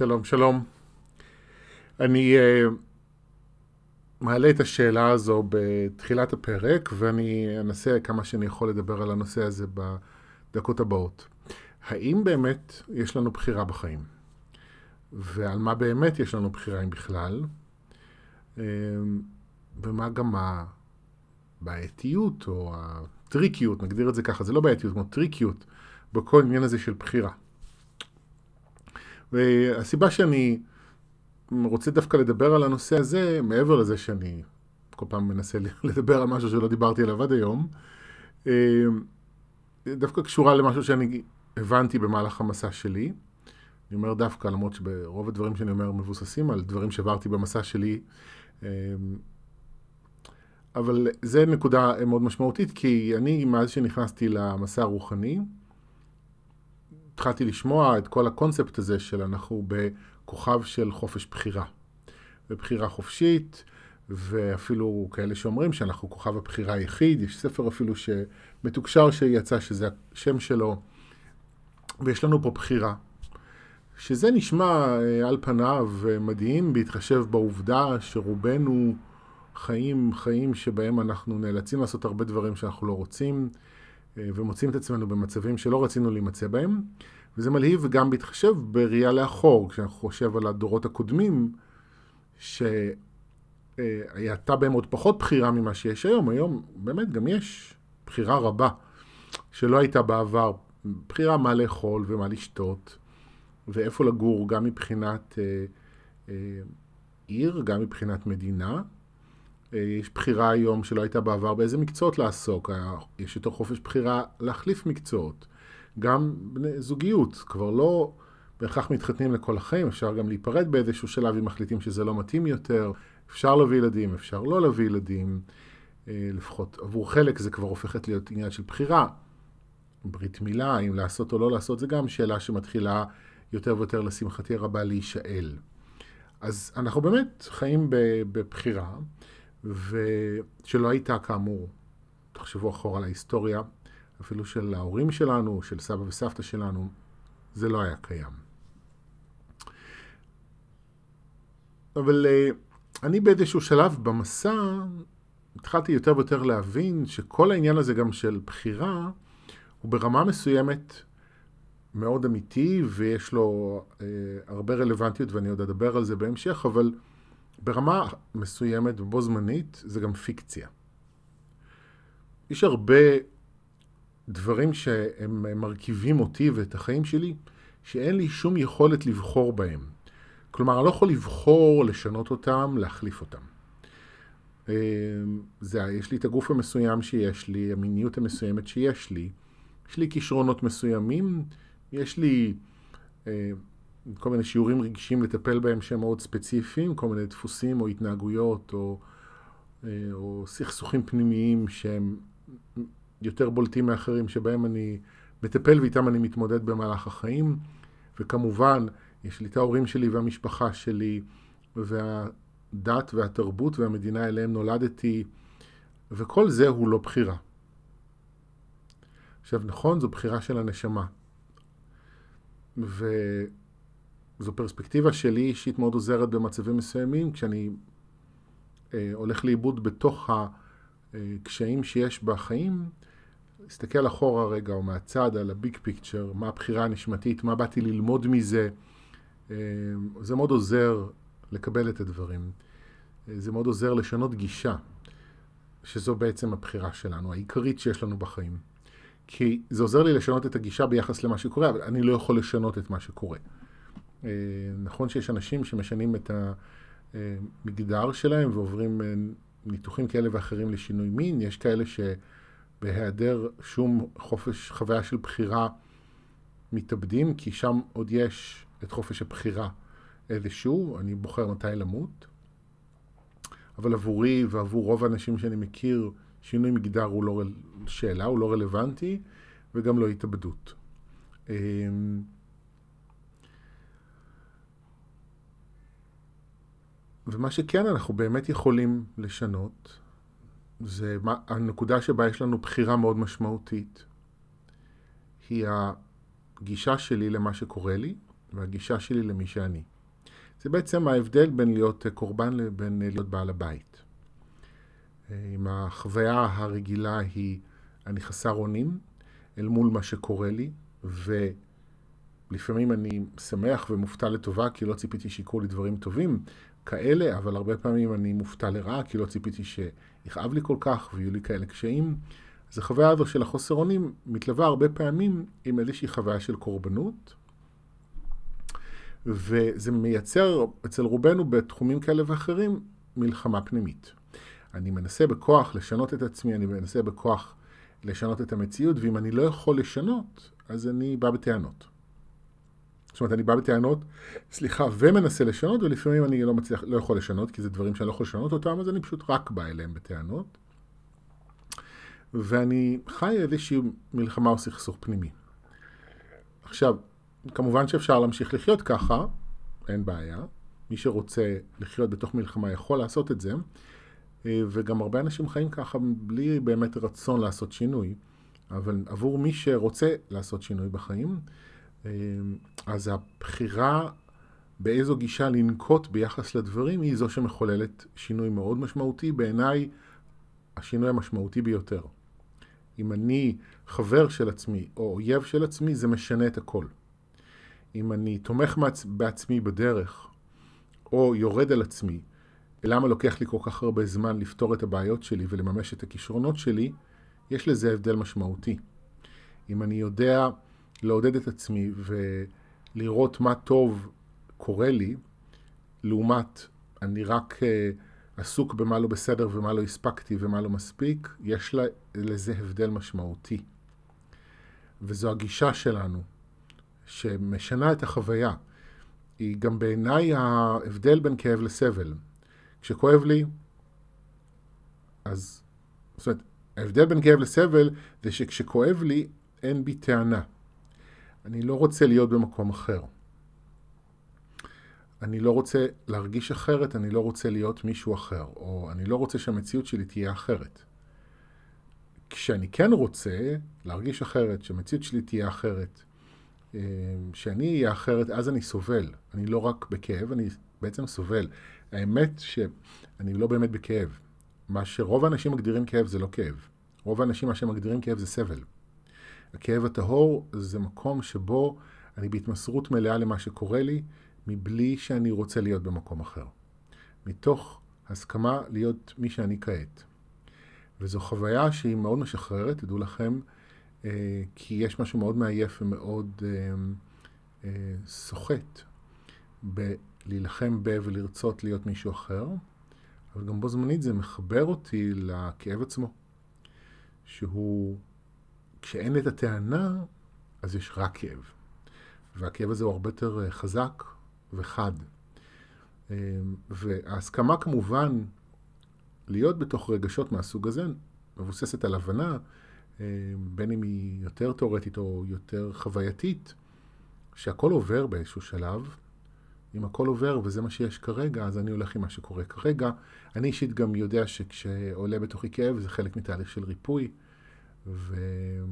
שלום, שלום. אני uh, מעלה את השאלה הזו בתחילת הפרק, ואני אנסה כמה שאני יכול לדבר על הנושא הזה בדקות הבאות. האם באמת יש לנו בחירה בחיים? ועל מה באמת יש לנו בחירה אם בכלל? Uh, ומה גם הבעייתיות או הטריקיות, נגדיר את זה ככה, זה לא בעייתיות, כמו טריקיות, בכל עניין הזה של בחירה. והסיבה שאני רוצה דווקא לדבר על הנושא הזה, מעבר לזה שאני כל פעם מנסה לדבר על משהו שלא דיברתי עליו עד היום, אה, דווקא קשורה למשהו שאני הבנתי במהלך המסע שלי. אני אומר דווקא, למרות שברוב הדברים שאני אומר מבוססים על דברים שעברתי במסע שלי, אה, אבל זה נקודה מאוד משמעותית, כי אני, מאז שנכנסתי למסע הרוחני, התחלתי לשמוע את כל הקונספט הזה של אנחנו בכוכב של חופש בחירה. בבחירה חופשית, ואפילו כאלה שאומרים שאנחנו כוכב הבחירה היחיד, יש ספר אפילו שמתוקשר שיצא שזה השם שלו, ויש לנו פה בחירה. שזה נשמע אה, על פניו מדהים בהתחשב בעובדה שרובנו חיים, חיים שבהם אנחנו נאלצים לעשות הרבה דברים שאנחנו לא רוצים, אה, ומוצאים את עצמנו במצבים שלא רצינו להימצא בהם. וזה מלהיב גם בהתחשב בראייה לאחור, כשאנחנו חושב על הדורות הקודמים, שהייתה בהם עוד פחות בחירה ממה שיש היום. היום באמת גם יש בחירה רבה שלא הייתה בעבר. בחירה מה לאכול ומה לשתות, ואיפה לגור, גם מבחינת אה, אה, עיר, גם מבחינת מדינה. יש בחירה היום שלא הייתה בעבר באיזה מקצועות לעסוק, יש יותר חופש בחירה להחליף מקצועות. גם זוגיות, כבר לא בהכרח מתחתנים לכל החיים, אפשר גם להיפרד באיזשהו שלב אם מחליטים שזה לא מתאים יותר, אפשר להביא ילדים, אפשר לא להביא ילדים, אה, לפחות עבור חלק זה כבר הופכת להיות עניין של בחירה. ברית מילה, אם לעשות או לא לעשות, זה גם שאלה שמתחילה יותר ויותר לשמחתי הרבה להישאל. אז אנחנו באמת חיים בבחירה, ושלא הייתה כאמור, תחשבו אחורה על ההיסטוריה, אפילו של ההורים שלנו, של סבא וסבתא שלנו, זה לא היה קיים. אבל אה, אני באיזשהו שלב במסע התחלתי יותר ויותר להבין שכל העניין הזה גם של בחירה הוא ברמה מסוימת מאוד אמיתי ויש לו אה, הרבה רלוונטיות ואני עוד אדבר על זה בהמשך, אבל ברמה מסוימת ובו זמנית זה גם פיקציה. יש הרבה דברים שהם מרכיבים אותי ואת החיים שלי, שאין לי שום יכולת לבחור בהם. כלומר, אני לא יכול לבחור לשנות אותם, להחליף אותם. אה, זה, יש לי את הגוף המסוים שיש לי, המיניות המסוימת שיש לי, יש לי כישרונות מסוימים, יש לי אה, כל מיני שיעורים רגשיים לטפל בהם שהם מאוד ספציפיים, כל מיני דפוסים או התנהגויות או, אה, או סכסוכים פנימיים שהם יותר בולטים מאחרים שבהם אני מטפל ואיתם אני מתמודד במהלך החיים. וכמובן, יש לי את ההורים שלי והמשפחה שלי, והדת והתרבות והמדינה אליהם נולדתי, וכל זה הוא לא בחירה. עכשיו, נכון, זו בחירה של הנשמה. וזו פרספקטיבה שלי אישית מאוד עוזרת במצבים מסוימים, כשאני אה, הולך לאיבוד בתוך הקשיים שיש בחיים, להסתכל אחורה רגע או מהצד על הביג פיקצ'ר, מה הבחירה הנשמתית, מה באתי ללמוד מזה, אה, זה מאוד עוזר לקבל את הדברים. אה, זה מאוד עוזר לשנות גישה, שזו בעצם הבחירה שלנו, העיקרית שיש לנו בחיים. כי זה עוזר לי לשנות את הגישה ביחס למה שקורה, אבל אני לא יכול לשנות את מה שקורה. אה, נכון שיש אנשים שמשנים את המגדר שלהם ועוברים ניתוחים כאלה ואחרים לשינוי מין, יש כאלה ש... בהיעדר שום חופש, חוויה של בחירה, מתאבדים, כי שם עוד יש את חופש הבחירה איזשהו, אני בוחר מתי למות. אבל עבורי ועבור רוב האנשים שאני מכיר, שינוי מגדר הוא לא שאלה, הוא לא רלוונטי, וגם לא התאבדות. ומה שכן אנחנו באמת יכולים לשנות, זה הנקודה שבה יש לנו בחירה מאוד משמעותית. היא הגישה שלי למה שקורה לי, והגישה שלי למי שאני. זה בעצם ההבדל בין להיות קורבן לבין להיות בעל הבית. אם החוויה הרגילה היא אני חסר אונים אל מול מה שקורה לי, ולפעמים אני שמח ומופתע לטובה כי לא ציפיתי שיקרו לי דברים טובים כאלה, אבל הרבה פעמים אני מופתע לרעה כי לא ציפיתי שיכאב לי כל כך ויהיו לי כאלה קשיים. אז החוויה הזו של החוסר אונים מתלווה הרבה פעמים עם איזושהי חוויה של קורבנות, וזה מייצר אצל רובנו בתחומים כאלה ואחרים מלחמה פנימית. אני מנסה בכוח לשנות את עצמי, אני מנסה בכוח לשנות את המציאות, ואם אני לא יכול לשנות, אז אני בא בטענות. זאת אומרת, אני בא בטענות, סליחה, ומנסה לשנות, ולפעמים אני לא מצליח, לא יכול לשנות, כי זה דברים שאני לא יכול לשנות אותם, אז אני פשוט רק בא אליהם בטענות. ואני חי איזושהי מלחמה או סכסוך פנימי. עכשיו, כמובן שאפשר להמשיך לחיות ככה, אין בעיה. מי שרוצה לחיות בתוך מלחמה יכול לעשות את זה, אה, וגם הרבה אנשים חיים ככה בלי באמת רצון לעשות שינוי. אבל עבור מי שרוצה לעשות שינוי בחיים, אז הבחירה באיזו גישה לנקוט ביחס לדברים היא זו שמחוללת שינוי מאוד משמעותי, בעיניי השינוי המשמעותי ביותר. אם אני חבר של עצמי או אויב של עצמי, זה משנה את הכל. אם אני תומך בעצמי בדרך, או יורד על עצמי, למה לוקח לי כל כך הרבה זמן לפתור את הבעיות שלי ולממש את הכישרונות שלי, יש לזה הבדל משמעותי. אם אני יודע לעודד את עצמי ולראות מה טוב קורה לי, לעומת אני רק uh, עסוק במה לא בסדר ומה לא הספקתי ומה לא מספיק, יש לזה הבדל משמעותי. וזו הגישה שלנו, שמשנה את החוויה. היא גם בעיניי ההבדל בין כאב לסבל. כשכואב לי, אז... זאת אומרת, ההבדל בין כאב לסבל זה שכשכואב לי, אין בי טענה. אני לא רוצה להיות במקום אחר. אני לא רוצה להרגיש אחרת, אני לא רוצה להיות מישהו אחר, או אני לא רוצה שהמציאות שלי תהיה אחרת. כשאני כן רוצה להרגיש אחרת, שהמציאות שלי תהיה אחרת, אה, שאני אהיה אחרת, אז אני סובל. אני לא רק בכאב, אני בעצם סובל. האמת שאני לא באמת בכאב. מה שרוב האנשים מגדירים כאב זה לא כאב. רוב האנשים מה שהם מגדירים כאב זה סבל. הכאב הטהור זה מקום שבו אני בהתמסרות מלאה למה שקורה לי, מבלי שאני רוצה להיות במקום אחר. מתוך הסכמה להיות מי שאני כעת. וזו חוויה שהיא מאוד משחררת, תדעו לכם, אה, כי יש משהו מאוד מעייף ומאוד אה, אה, סוחט בלהילחם ב ולרצות להיות מישהו אחר, אבל גם בו זמנית זה מחבר אותי לכאב עצמו, שהוא, כשאין את הטענה, אז יש רק כאב. והכאב הזה הוא הרבה יותר חזק וחד. וההסכמה כמובן להיות בתוך רגשות מהסוג הזה מבוססת על הבנה אה, בין אם היא יותר תאורטית או יותר חווייתית, שהכל עובר באיזשהו שלב. אם הכל עובר וזה מה שיש כרגע, אז אני הולך עם מה שקורה כרגע. אני אישית גם יודע שכשעולה בתוכי כאב זה חלק מתהליך של ריפוי, וזה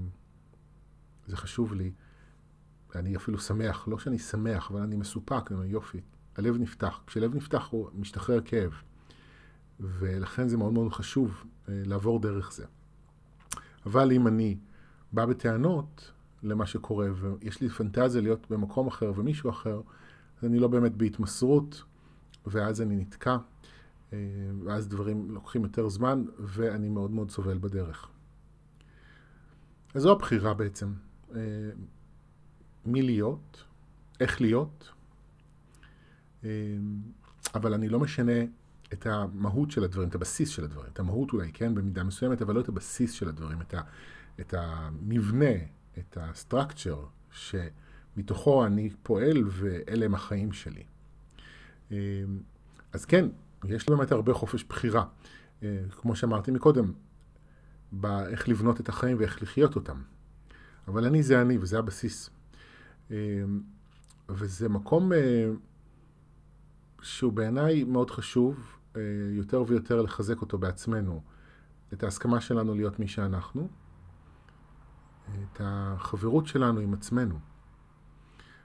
חשוב לי. אני אפילו שמח, לא שאני שמח, אבל אני מסופק, אני אומר יופי, הלב נפתח. כשלב נפתח הוא משתחרר כאב, ולכן זה מאוד מאוד חשוב אה, לעבור דרך זה. אבל אם אני בא בטענות למה שקורה, ויש לי פנטזיה להיות במקום אחר ומישהו אחר, אז אני לא באמת בהתמסרות, ואז אני נתקע, אה, ואז דברים לוקחים יותר זמן, ואני מאוד מאוד סובל בדרך. אז זו הבחירה בעצם. אה, מי להיות, איך להיות, אה, אבל אני לא משנה את המהות של הדברים, את הבסיס של הדברים. את המהות אולי, כן, במידה מסוימת, אבל לא את הבסיס של הדברים, את, ה, את המבנה, את הסטרקצ'ר, שמתוכו אני פועל ואלה הם החיים שלי. אמ, אז כן, יש לי באמת הרבה חופש בחירה. אה, כמו שאמרתי מקודם, באיך לבנות את החיים ואיך לחיות אותם. אבל אני זה אני, וזה הבסיס. אמ, וזה מקום אה, שהוא בעיניי מאוד חשוב, אה, יותר ויותר לחזק אותו בעצמנו, את ההסכמה שלנו להיות מי שאנחנו, את החברות שלנו עם עצמנו.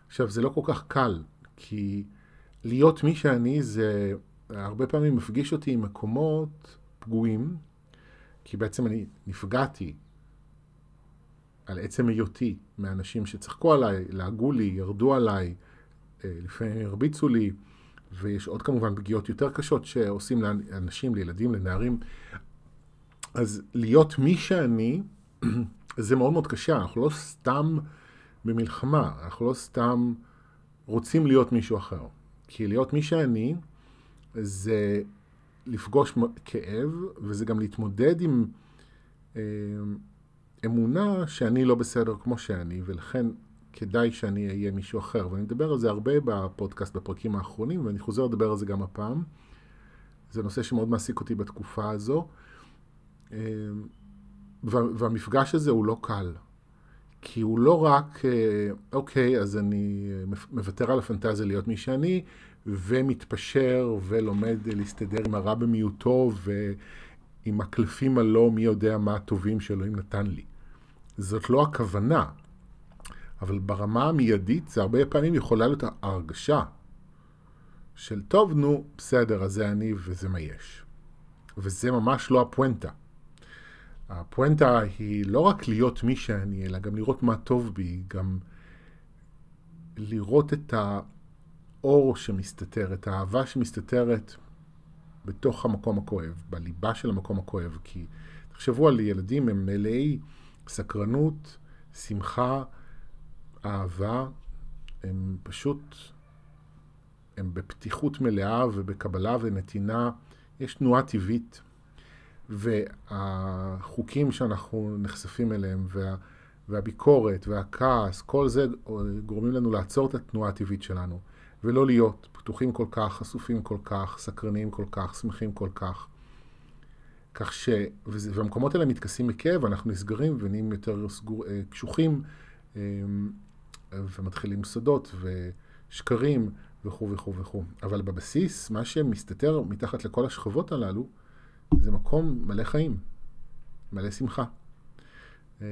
עכשיו, זה לא כל כך קל, כי להיות מי שאני זה הרבה פעמים מפגיש אותי עם מקומות פגועים, כי בעצם אני נפגעתי על עצם היותי מאנשים שצחקו עליי, לעגו לי, ירדו עליי, אה, לפעמים הרביצו לי, ויש עוד כמובן פגיעות יותר קשות שעושים לאנשים, לילדים, לנערים. אז להיות מי שאני, זה מאוד מאוד קשה, אנחנו לא סתם במלחמה, אנחנו לא סתם רוצים להיות מישהו אחר. כי להיות מי שאני, זה לפגוש כאב, וזה גם להתמודד עם אה, אמונה שאני לא בסדר כמו שאני, ולכן כדאי שאני אהיה מישהו אחר. ואני מדבר על זה הרבה בפודקאסט בפרקים האחרונים, ואני חוזר לדבר על זה גם הפעם. זה נושא שמאוד מעסיק אותי בתקופה הזו. אה, והמפגש הזה הוא לא קל. כי הוא לא רק, אה, אוקיי, אז אני מוותר על הפנטזיה להיות מי שאני, ומתפשר ולומד להסתדר עם הרע במיעוטו ועם הקלפים הלא מי יודע מה הטובים שאלוהים נתן לי. זאת לא הכוונה, אבל ברמה המיידית זה הרבה פעמים יכולה להיות ההרגשה של טוב, נו, בסדר, אז זה אני וזה מה יש. וזה ממש לא הפואנטה. הפואנטה היא לא רק להיות מי שאני, אלא גם לראות מה טוב בי, גם לראות את האור שמסתתר, את האהבה שמסתתרת בתוך המקום הכואב, בליבה של המקום הכואב. כי תחשבו על ילדים, הם מלאי סקרנות, שמחה, אהבה, הם פשוט, הם בפתיחות מלאה ובקבלה ונתינה. יש תנועה טבעית. והחוקים שאנחנו נחשפים אליהם, וה, והביקורת והכעס, כל זה גורמים לנו לעצור את התנועה הטבעית שלנו, ולא להיות פתוחים כל כך, חשופים כל כך, סקרניים כל כך, שמחים כל כך. כך ש... והמקומות האלה מתכסים מכאב, אנחנו נסגרים ונהיים יותר סגור, אה, קשוחים, אה, ומתחילים סודות ושקרים וכו' וכו' וכו'. אבל בבסיס, מה שמסתתר מתחת לכל השכבות הללו, זה מקום מלא חיים, מלא שמחה. אה,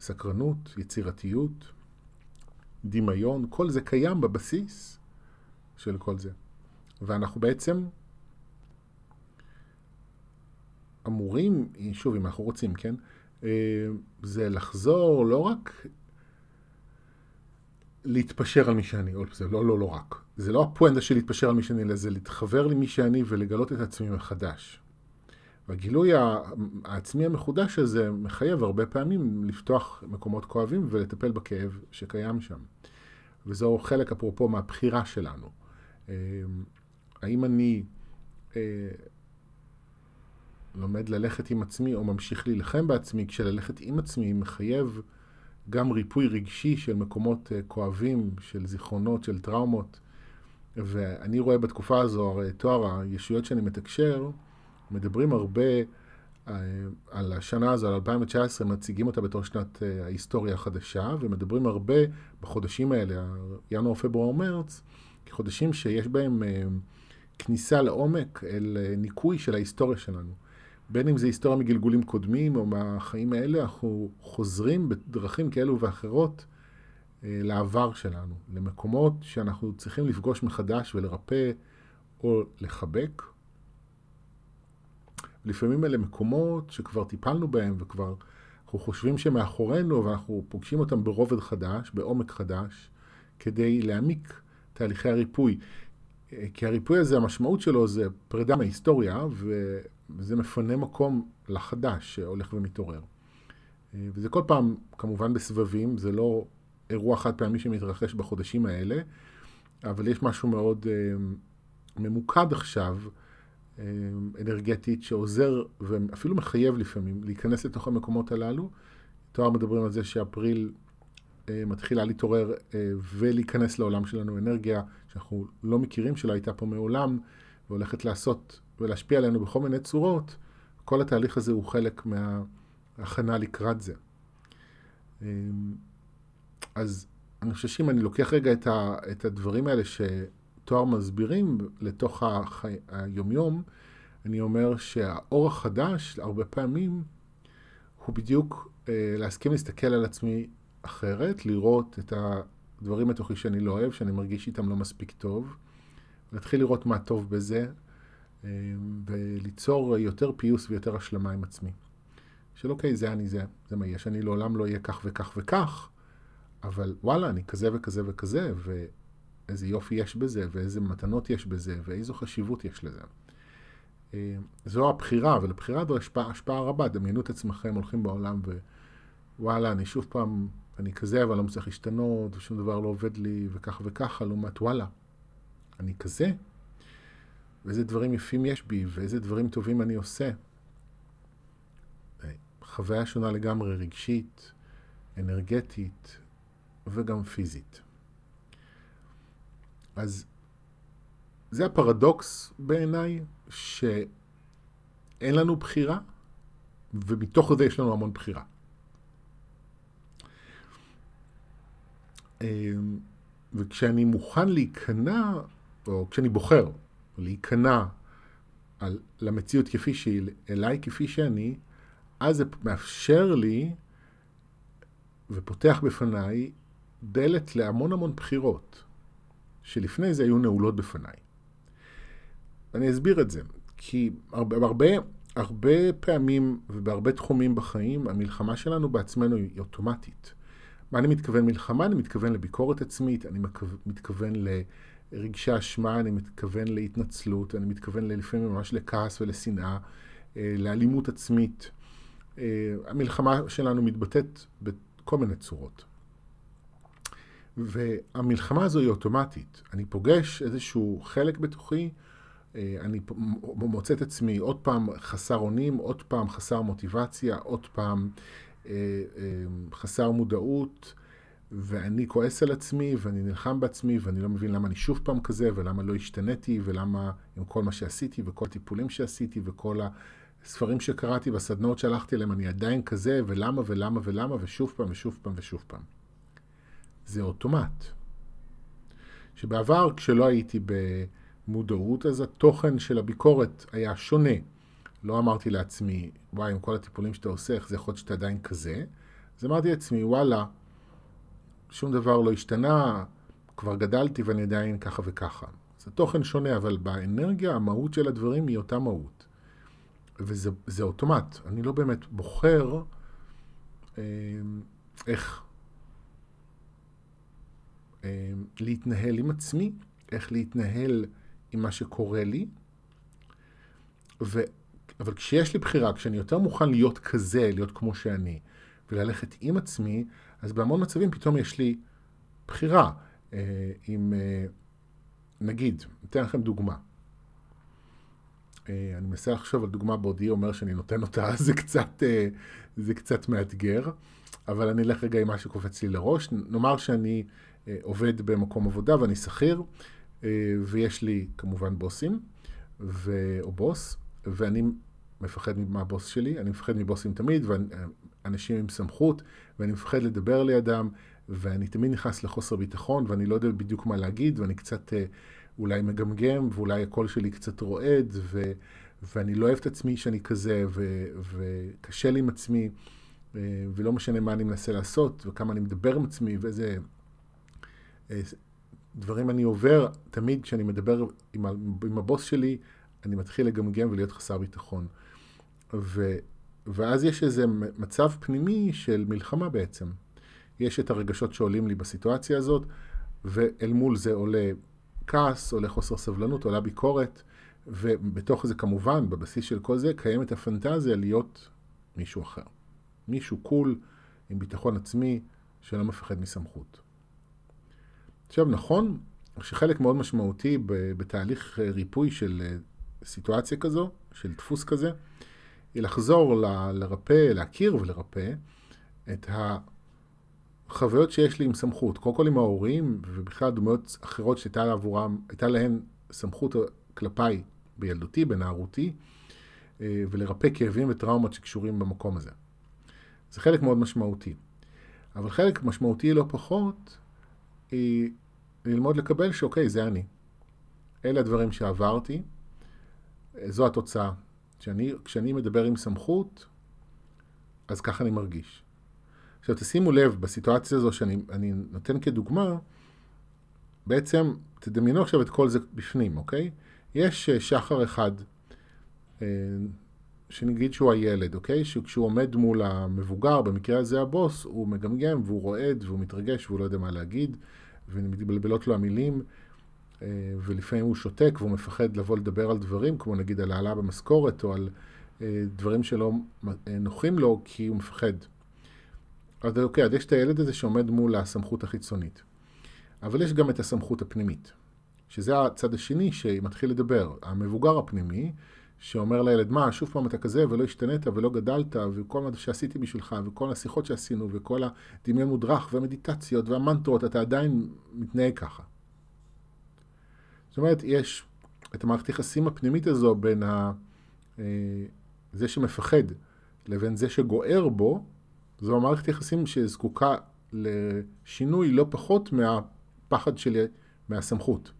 סקרנות, יצירתיות, דמיון, כל זה קיים בבסיס של כל זה. ואנחנו בעצם אמורים, שוב, אם אנחנו רוצים, כן? אה, זה לחזור לא רק להתפשר על מי שאני, זה לא, לא, לא רק. זה לא הפואנטה של להתפשר על מי שאני, אלא זה להתחבר למי שאני ולגלות את עצמי מחדש. והגילוי העצמי המחודש הזה מחייב הרבה פעמים לפתוח מקומות כואבים ולטפל בכאב שקיים שם. וזהו חלק, אפרופו, מהבחירה שלנו. אה, האם אני אה, לומד ללכת עם עצמי או ממשיך להילחם בעצמי, כשללכת עם עצמי מחייב גם ריפוי רגשי של מקומות אה, כואבים, של זיכרונות, של טראומות. ואני רואה בתקופה הזו, הרי תואר הישויות שאני מתקשר, מדברים הרבה אה, על השנה הזו, על 2019, מציגים אותה בתור שנת ההיסטוריה החדשה, ומדברים הרבה בחודשים האלה, ינואר, פברואר, מרץ, כחודשים שיש בהם אה, כניסה לעומק אל ניקוי של ההיסטוריה שלנו. בין אם זה היסטוריה מגלגולים קודמים או מהחיים האלה, אנחנו חוזרים בדרכים כאלו ואחרות לעבר שלנו, למקומות שאנחנו צריכים לפגוש מחדש ולרפא או לחבק. לפעמים אלה מקומות שכבר טיפלנו בהם וכבר אנחנו חושבים שמאחורינו ואנחנו פוגשים אותם ברובד חדש, בעומק חדש, כדי להעמיק תהליכי הריפוי. כי הריפוי הזה, המשמעות שלו זה פרידה מההיסטוריה, וזה מפנה מקום לחדש שהולך ומתעורר. וזה כל פעם, כמובן בסבבים, זה לא אירוע חד פעמי שמתרחש בחודשים האלה, אבל יש משהו מאוד אה, ממוקד עכשיו, אה, אנרגטית שעוזר ואפילו מחייב לפעמים להיכנס לתוך המקומות הללו. תואר מדברים על זה שאפריל אה, מתחילה להתעורר אה, ולהיכנס לעולם שלנו אנרגיה שאנחנו לא מכירים, שלא הייתה פה מעולם, והולכת לעשות ולהשפיע עלינו בכל מיני צורות. כל התהליך הזה הוא חלק מההכנה לקראת זה. אז אני חושב שאם אני לוקח רגע את הדברים האלה ש... תואר מסבירים לתוך החי... היומיום, אני אומר שהאור החדש, הרבה פעמים, הוא בדיוק אה, להסכים להסתכל על עצמי אחרת, לראות את דברים בתוכי שאני לא אוהב, שאני מרגיש איתם לא מספיק טוב, להתחיל לראות מה טוב בזה, אה, וליצור יותר פיוס ויותר השלמה עם עצמי. של אוקיי, זה אני זה, זה מה יש, אני לעולם לא אהיה כך וכך וכך, אבל וואלה, אני כזה וכזה וכזה, ואיזה יופי יש בזה, ואיזה מתנות יש בזה, ואיזו חשיבות יש לזה. אה, זו הבחירה, ולבחירה הזו יש השפעה רבה. דמיינו את עצמכם הולכים בעולם ווואלה, אני שוב פעם, אני כזה, אבל לא מצליח להשתנות, ושום דבר לא עובד לי, וככה וככה, לעומת וואלה, אני כזה, ואיזה דברים יפים יש בי, ואיזה דברים טובים אני עושה. חוויה שונה לגמרי, רגשית, אנרגטית וגם פיזית. אז זה הפרדוקס בעיניי, שאין לנו בחירה, ומתוך זה יש לנו המון בחירה. וכשאני מוכן להיכנע, או כשאני בוחר להיכנע למציאות כפי שהיא, אליי כפי שאני, אז זה מאפשר לי ופותח בפניי דלת להמון המון בחירות, שלפני זה היו נעולות בפניי. אני אסביר את זה, כי הרבה, הרבה, הרבה פעמים ובהרבה תחומים בחיים, המלחמה שלנו בעצמנו היא אוטומטית. מה אני מתכוון מלחמה? אני מתכוון לביקורת עצמית, אני מתכוון לרגשי אשמה, אני מתכוון להתנצלות, אני מתכוון לפעמים ממש לכעס ולשנאה, אה, לאלימות עצמית. אה, המלחמה שלנו מתבטאת בכל מיני צורות. והמלחמה הזו היא אוטומטית. אני פוגש איזשהו חלק בתוכי, אה, אני מוצא את עצמי עוד פעם חסר אונים, עוד פעם חסר מוטיבציה, עוד פעם חסר מודעות, ואני כועס על עצמי, ואני נלחם בעצמי, ואני לא מבין למה אני שוב פעם כזה, ולמה לא השתניתי, ולמה עם כל מה שעשיתי, וכל הטיפולים שעשיתי, וכל הספרים שקראתי והסדנאות שהלכתי אליהם, אני עדיין כזה, ולמה ולמה ולמה, ושוב פעם ושוב פעם ושוב פעם. זה אוטומט. שבעבר, כשלא הייתי במודעות, אז התוכן של הביקורת היה שונה. לא אמרתי לעצמי, וואי, עם כל הטיפולים שאתה עושה, איך זה יכול להיות שאתה עדיין כזה? אז אמרתי לעצמי, וואלה, שום דבר לא השתנה, כבר גדלתי ואני עדיין ככה וככה. זה תוכן שונה, אבל באנרגיה, המהות של הדברים היא אותה מהות. וזה אוטומט. אני לא באמת בוחר אה, איך אה, להתנהל עם עצמי, איך להתנהל עם מה שקורה לי. ו... אבל כשיש לי בחירה, כשאני יותר מוכן להיות כזה, להיות כמו שאני, וללכת עם עצמי, אז בהמון מצבים פתאום יש לי בחירה. אה, עם, אה, נגיד, אתן לכם דוגמה. אה, אני מנסה לחשוב על דוגמה בעודי אומר שאני נותן אותה, זה קצת, אה, זה קצת מאתגר, אבל אני אלך רגע עם מה שקופץ לי לראש. נאמר שאני אה, עובד במקום עבודה ואני שכיר, ויש לי כמובן בוסים, ו... או בוס, ואני מפחד מהבוס שלי, אני מפחד מבוסים תמיד, ואנשים עם סמכות, ואני מפחד לדבר לידם, ואני תמיד נכנס לחוסר ביטחון, ואני לא יודע בדיוק מה להגיד, ואני קצת... אולי מגמגם, ואולי הקול שלי קצת רועד, ו, ואני לא אוהב את עצמי שאני כזה, ו, וקשה לי עם עצמי, אה, ולא משנה מה אני מנסה לעשות, וכמה אני מדבר עם עצמי, ואיזה אה, דברים אני עובר, תמיד כשאני מדבר עם, עם הבוס שלי, אני מתחיל לגמגם ולהיות חסר ביטחון. ו, ואז יש איזה מצב פנימי של מלחמה בעצם. יש את הרגשות שעולים לי בסיטואציה הזאת, ואל מול זה עולה כעס, עולה חוסר סבלנות, עולה ביקורת, ובתוך זה כמובן, בבסיס של כל זה, קיימת הפנטזיה להיות מישהו אחר. מישהו קול, עם ביטחון עצמי, שלא מפחד מסמכות. עכשיו, נכון שחלק מאוד משמעותי בתהליך ריפוי של אה, סיטואציה כזו, של דפוס כזה, היא לחזור ל, לרפא, להכיר ולרפא את ה... חוויות שיש לי עם סמכות, קודם כל עם ההורים, ובכלל דמויות אחרות שהייתה עבורם, הייתה להן סמכות כלפיי בילדותי, בנערותי, אה, ולרפא כאבים וטראומות שקשורים במקום הזה. זה חלק מאוד משמעותי. אבל חלק משמעותי לא פחות, היא ללמוד לקבל שאוקיי, זה אני. אלה הדברים שעברתי, זו התוצאה. כשאני, כשאני מדבר עם סמכות, אז ככה אני מרגיש. עכשיו תשימו לב, בסיטואציה הזו שאני נותן כדוגמה, בעצם תדמיינו עכשיו את כל זה בפנים, אוקיי? יש אה, שחר אחד, אה, שנגיד שהוא הילד, אוקיי? שכשהוא עומד מול המבוגר, במקרה הזה הבוס, הוא מגמגם והוא רועד והוא מתרגש והוא לא יודע מה להגיד, ומתבלבלות לו המילים, ולפעמים הוא שותק והוא מפחד לבוא לדבר על דברים, כמו נגיד על העלאה במשכורת או על דברים שלא נוחים לו כי הוא מפחד. אז אוקיי, אז יש את הילד הזה שעומד מול הסמכות החיצונית. אבל יש גם את הסמכות הפנימית, שזה הצד השני שמתחיל לדבר, המבוגר הפנימי, שאומר לילד, מה, שוב פעם אתה כזה ולא השתנית ולא גדלת, וכל מה שעשיתי בשבילך, וכל השיחות שעשינו, וכל הדמיון מודרך, והמדיטציות, והמנטרות, אתה עדיין מתנהג ככה. זאת אומרת, יש את המערכת יחסים הפנימית הזו בין ה... אה, זה שמפחד לבין זה שגוער בו, זו המערכת יחסים שזקוקה לשינוי לא פחות מהפחד שלי מהסמכות.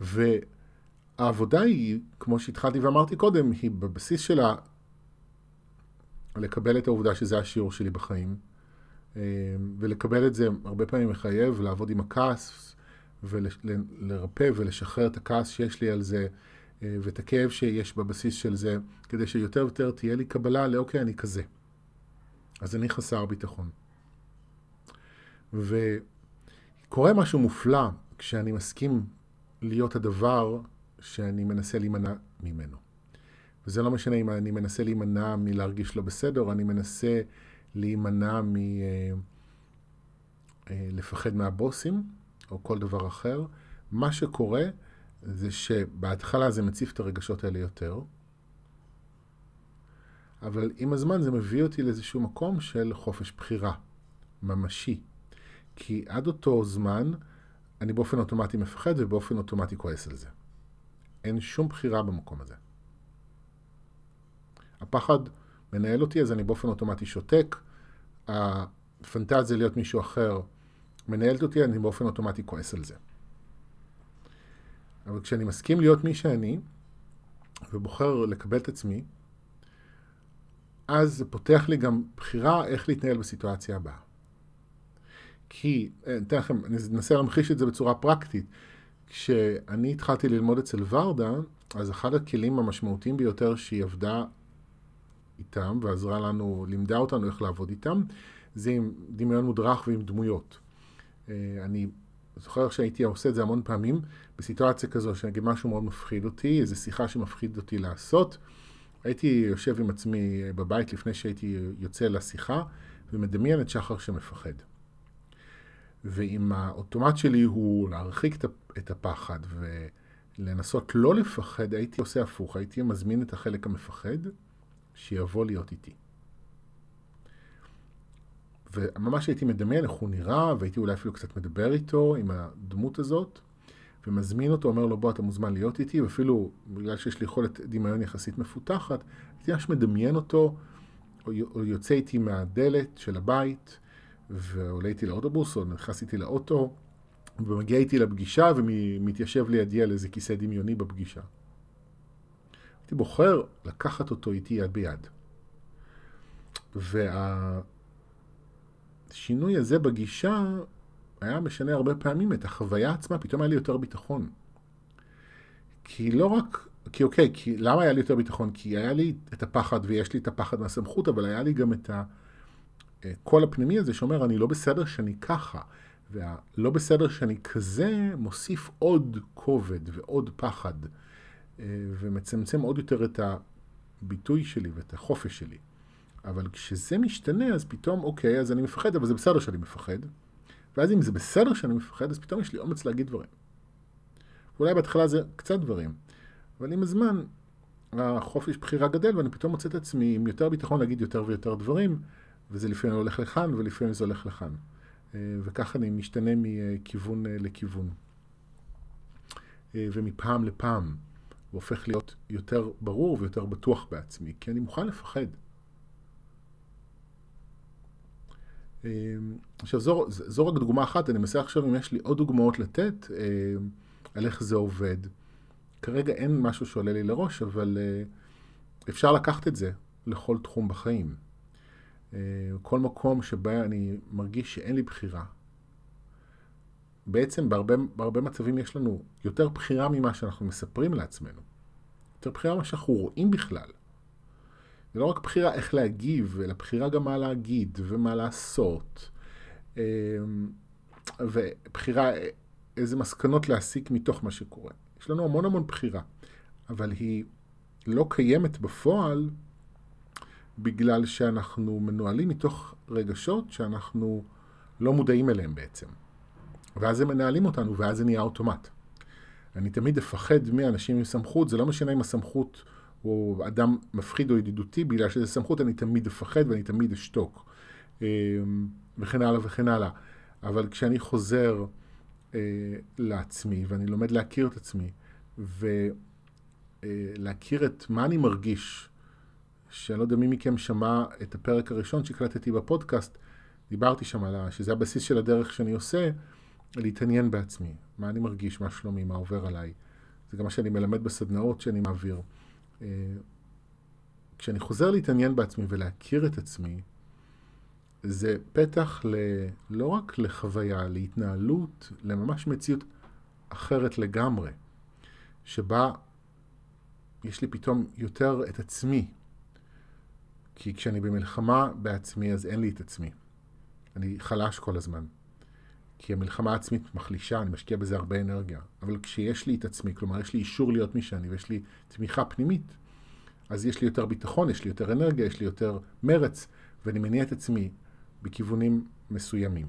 והעבודה היא, כמו שהתחלתי ואמרתי קודם, היא בבסיס שלה לקבל את העובדה שזה השיעור שלי בחיים, אה, ולקבל את זה הרבה פעמים מחייב, לעבוד עם הכעס, ולרפא ולשחרר את הכעס שיש לי על זה, אה, ואת הכאב שיש בבסיס של זה, כדי שיותר ויותר תהיה לי קבלה לאוקיי, אני כזה. אז אני חסר ביטחון. וקורה משהו מופלא כשאני מסכים להיות הדבר שאני מנסה להימנע ממנו. וזה לא משנה אם אני מנסה להימנע מלהרגיש לא בסדר, אני מנסה להימנע מלפחד אה, מהבוסים, או כל דבר אחר. מה שקורה זה שבהתחלה זה מציף את הרגשות האלה יותר, אבל עם הזמן זה מביא אותי לאיזשהו מקום של חופש בחירה, ממשי. כי עד אותו זמן אני באופן אוטומטי מפחד ובאופן אוטומטי כועס על זה. אין שום בחירה במקום הזה. הפחד מנהל אותי, אז אני באופן אוטומטי שותק. הפנטזיה להיות מישהו אחר מנהלת אותי, אני באופן אוטומטי כועס על זה. אבל כשאני מסכים להיות מי שאני, ובוחר לקבל את עצמי, אז זה פותח לי גם בחירה איך להתנהל בסיטואציה הבאה. כי, אה, אתן לכם, אני אנסה להמחיש את זה בצורה פרקטית. כשאני התחלתי ללמוד אצל ורדה, אז אחד הכלים המשמעותיים ביותר שהיא עבדה איתם, ועזרה לנו, לימדה אותנו איך לעבוד איתם, זה עם דמיון מודרך ועם דמויות. אה, אני זוכר שהייתי עושה את זה המון פעמים, בסיטואציה כזו, שנגיד משהו מאוד מפחיד אותי, איזו שיחה שמפחיד אותי לעשות, הייתי יושב עם עצמי בבית לפני שהייתי יוצא לשיחה, ומדמיין את שחר שמפחד. ואם האוטומט שלי הוא להרחיק את הפחד ולנסות לא לפחד, הייתי עושה הפוך, הייתי מזמין את החלק המפחד שיבוא להיות איתי. וממש הייתי מדמיין איך הוא נראה, והייתי אולי אפילו קצת מדבר איתו, עם הדמות הזאת, ומזמין אותו, אומר לו, בוא, אתה מוזמן להיות איתי, ואפילו בגלל שיש לי יכולת דמיון יחסית מפותחת, הייתי ממש מדמיין אותו, או יוצא איתי מהדלת של הבית, ועולה איתי לאוטובוס, או נכנס איתי לאוטו, ומגיע איתי לפגישה, ומתיישב לידי על איזה כיסא דמיוני בפגישה. הייתי בוחר לקחת אותו איתי יד ביד. והשינוי הזה בגישה היה משנה הרבה פעמים את החוויה עצמה, פתאום היה לי יותר ביטחון. כי לא רק, כי אוקיי, כי למה היה לי יותר ביטחון? כי היה לי את הפחד, ויש לי את הפחד מהסמכות, אבל היה לי גם את הקול אה, הפנימי הזה שאומר, אני לא בסדר שאני ככה. והלא בסדר שאני כזה מוסיף עוד כובד ועוד פחד, אה, ומצמצם עוד יותר את הביטוי שלי ואת החופש שלי. אבל כשזה משתנה, אז פתאום, אוקיי, אז אני מפחד, אבל זה בסדר שאני מפחד. ואז אם זה בסדר שאני מפחד, אז פתאום יש לי אומץ להגיד דברים. ואולי בהתחלה זה קצת דברים, אבל עם הזמן החופש בחירה גדל ואני פתאום מוצא את עצמי עם יותר ביטחון להגיד יותר ויותר דברים, וזה לפעמים הולך לכאן ולפעמים זה הולך לכאן. אה, וככה אני משתנה מכיוון אה, לכיוון. אה, ומפעם לפעם, והופך להיות יותר ברור ויותר בטוח בעצמי, כי אני מוכן לפחד. עכשיו זו, זו רק דוגמה אחת, אני מנסה עכשיו אם יש לי עוד דוגמאות לתת אמ, על איך זה עובד. כרגע אין משהו שעולה לי לראש, אבל אה, אפשר לקחת את זה לכל תחום בחיים. אה, כל מקום שבו אני מרגיש שאין לי בחירה. בעצם בהרבה, בהרבה מצבים יש לנו יותר בחירה ממה שאנחנו מספרים לעצמנו. יותר בחירה ממה שאנחנו רואים בכלל. זה לא רק בחירה איך להגיב, אלא בחירה גם מה להגיד ומה לעשות. אמ, ובחירה איזה מסקנות להסיק מתוך מה שקורה. יש לנו המון המון בחירה, אבל היא לא קיימת בפועל בגלל שאנחנו מנוהלים מתוך רגשות שאנחנו לא מודעים אליהם בעצם. ואז הם מנהלים אותנו, ואז זה נהיה אוטומט. אני תמיד אפחד מאנשים עם סמכות, זה לא משנה אם הסמכות הוא אדם מפחיד או ידידותי, בגלל שזה סמכות אני תמיד אפחד ואני תמיד אשתוק. אמ, וכן הלאה וכן הלאה. אבל כשאני חוזר אה, לעצמי, ואני לומד להכיר את עצמי, ולהכיר את מה אני מרגיש, שאני לא יודע מי מכם שמע את הפרק הראשון שהקלטתי בפודקאסט, דיברתי שם על ה... שזה הבסיס של הדרך שאני עושה, להתעניין בעצמי, מה אני מרגיש, מה שלומי, מה עובר עליי. זה גם מה שאני מלמד בסדנאות שאני מעביר. אה, כשאני חוזר להתעניין בעצמי ולהכיר את עצמי, זה פתח ל... לא רק לחוויה, להתנהלות, לממש מציאות אחרת לגמרי, שבה יש לי פתאום יותר את עצמי. כי כשאני במלחמה בעצמי, אז אין לי את עצמי. אני חלש כל הזמן. כי המלחמה העצמית מחלישה, אני משקיע בזה הרבה אנרגיה. אבל כשיש לי את עצמי, כלומר יש לי אישור להיות מי שאני ויש לי תמיכה פנימית, אז יש לי יותר ביטחון, יש לי יותר אנרגיה, יש לי יותר מרץ, ואני מניע את עצמי בכיוונים מסוימים.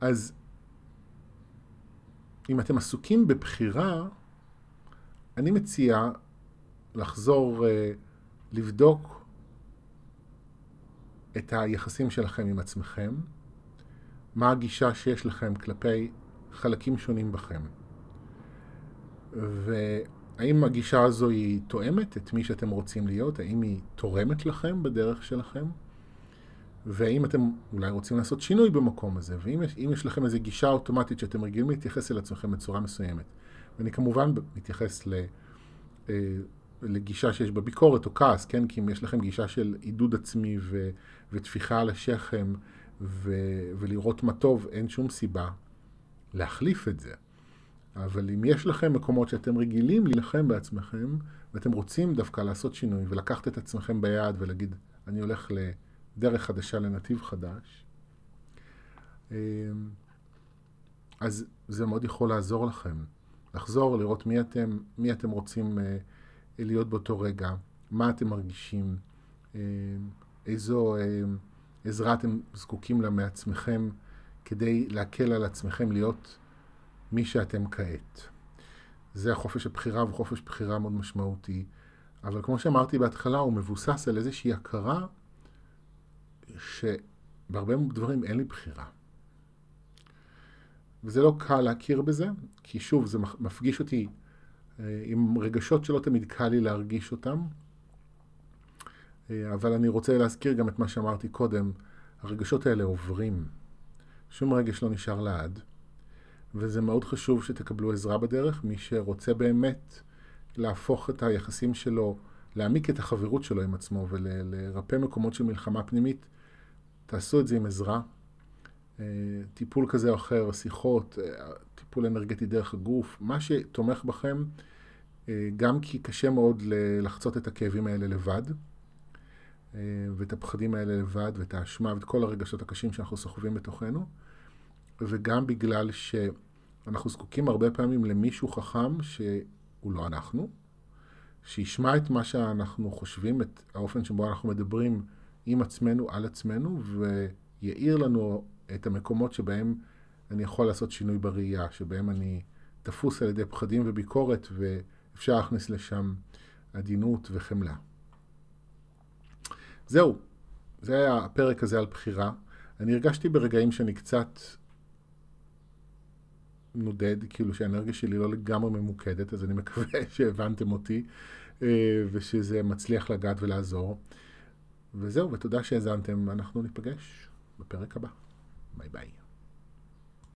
אז אם אתם עסוקים בבחירה, אני מציע לחזור uh, לבדוק את היחסים שלכם עם עצמכם, מה הגישה שיש לכם כלפי חלקים שונים בכם. והאם הגישה הזו היא תואמת את מי שאתם רוצים להיות? האם היא תורמת לכם בדרך שלכם? והאם אתם אולי רוצים לעשות שינוי במקום הזה, ואם יש, יש לכם איזו גישה אוטומטית שאתם רגילים להתייחס אל עצמכם בצורה מסוימת, ואני כמובן מתייחס ל, אה, לגישה שיש בה ביקורת או כעס, כן? כי אם יש לכם גישה של עידוד עצמי ו, וטפיחה על השכם ו, ולראות מה טוב, אין שום סיבה להחליף את זה. אבל אם יש לכם מקומות שאתם רגילים להילחם בעצמכם, ואתם רוצים דווקא לעשות שינוי ולקחת את עצמכם ביד ולהגיד, אני הולך ל... דרך חדשה לנתיב חדש, אמ, אז זה מאוד יכול לעזור לכם. לחזור, לראות מי אתם, מי אתם רוצים אה, להיות באותו רגע, מה אתם מרגישים, אמ, איזו אמ, עזרה אתם זקוקים לה מעצמכם כדי להקל על עצמכם להיות מי שאתם כעת. זה החופש הבחירה וחופש בחירה מאוד משמעותי. אבל כמו שאמרתי בהתחלה, הוא מבוסס על איזושהי הכרה שבהרבה דברים אין לי בחירה. וזה לא קל להכיר בזה, כי שוב, זה מפגיש אותי אה, עם רגשות שלא תמיד קל לי להרגיש אותם. אה, אבל אני רוצה להזכיר גם את מה שאמרתי קודם, הרגשות האלה עוברים. שום רגש לא נשאר לעד, וזה מאוד חשוב שתקבלו עזרה בדרך. מי שרוצה באמת להפוך את היחסים שלו, להעמיק את החברות שלו עם עצמו ולרפא מקומות של מלחמה פנימית, תעשו את זה עם עזרה. אה, טיפול כזה או אחר, שיחות, אה, טיפול אנרגטי דרך הגוף, מה שתומך בכם, גם כי קשה מאוד לחצות את הכאבים האלה לבד, ואת הפחדים האלה לבד, ואת האשמה, ואת כל הרגשות הקשים שאנחנו סוחבים בתוכנו, וגם בגלל שאנחנו זקוקים הרבה פעמים למישהו חכם שהוא לא אנחנו, שישמע את מה שאנחנו חושבים, את האופן שבו אנחנו מדברים עם עצמנו, על עצמנו, ויעיר לנו את המקומות שבהם אני יכול לעשות שינוי בראייה, שבהם אני תפוס על ידי פחדים וביקורת, ואפשר להכניס לשם עדינות וחמלה. זהו, זה היה הפרק הזה על בחירה. אני הרגשתי ברגעים שאני קצת נודד, כאילו שהאנרגיה שלי לא לגמרי ממוקדת, אז אני מקווה שהבנתם אותי אה, ושזה מצליח לגעת ולעזור. וזהו, ותודה שהאזנתם, אנחנו ניפגש בפרק הבא. ביי ביי.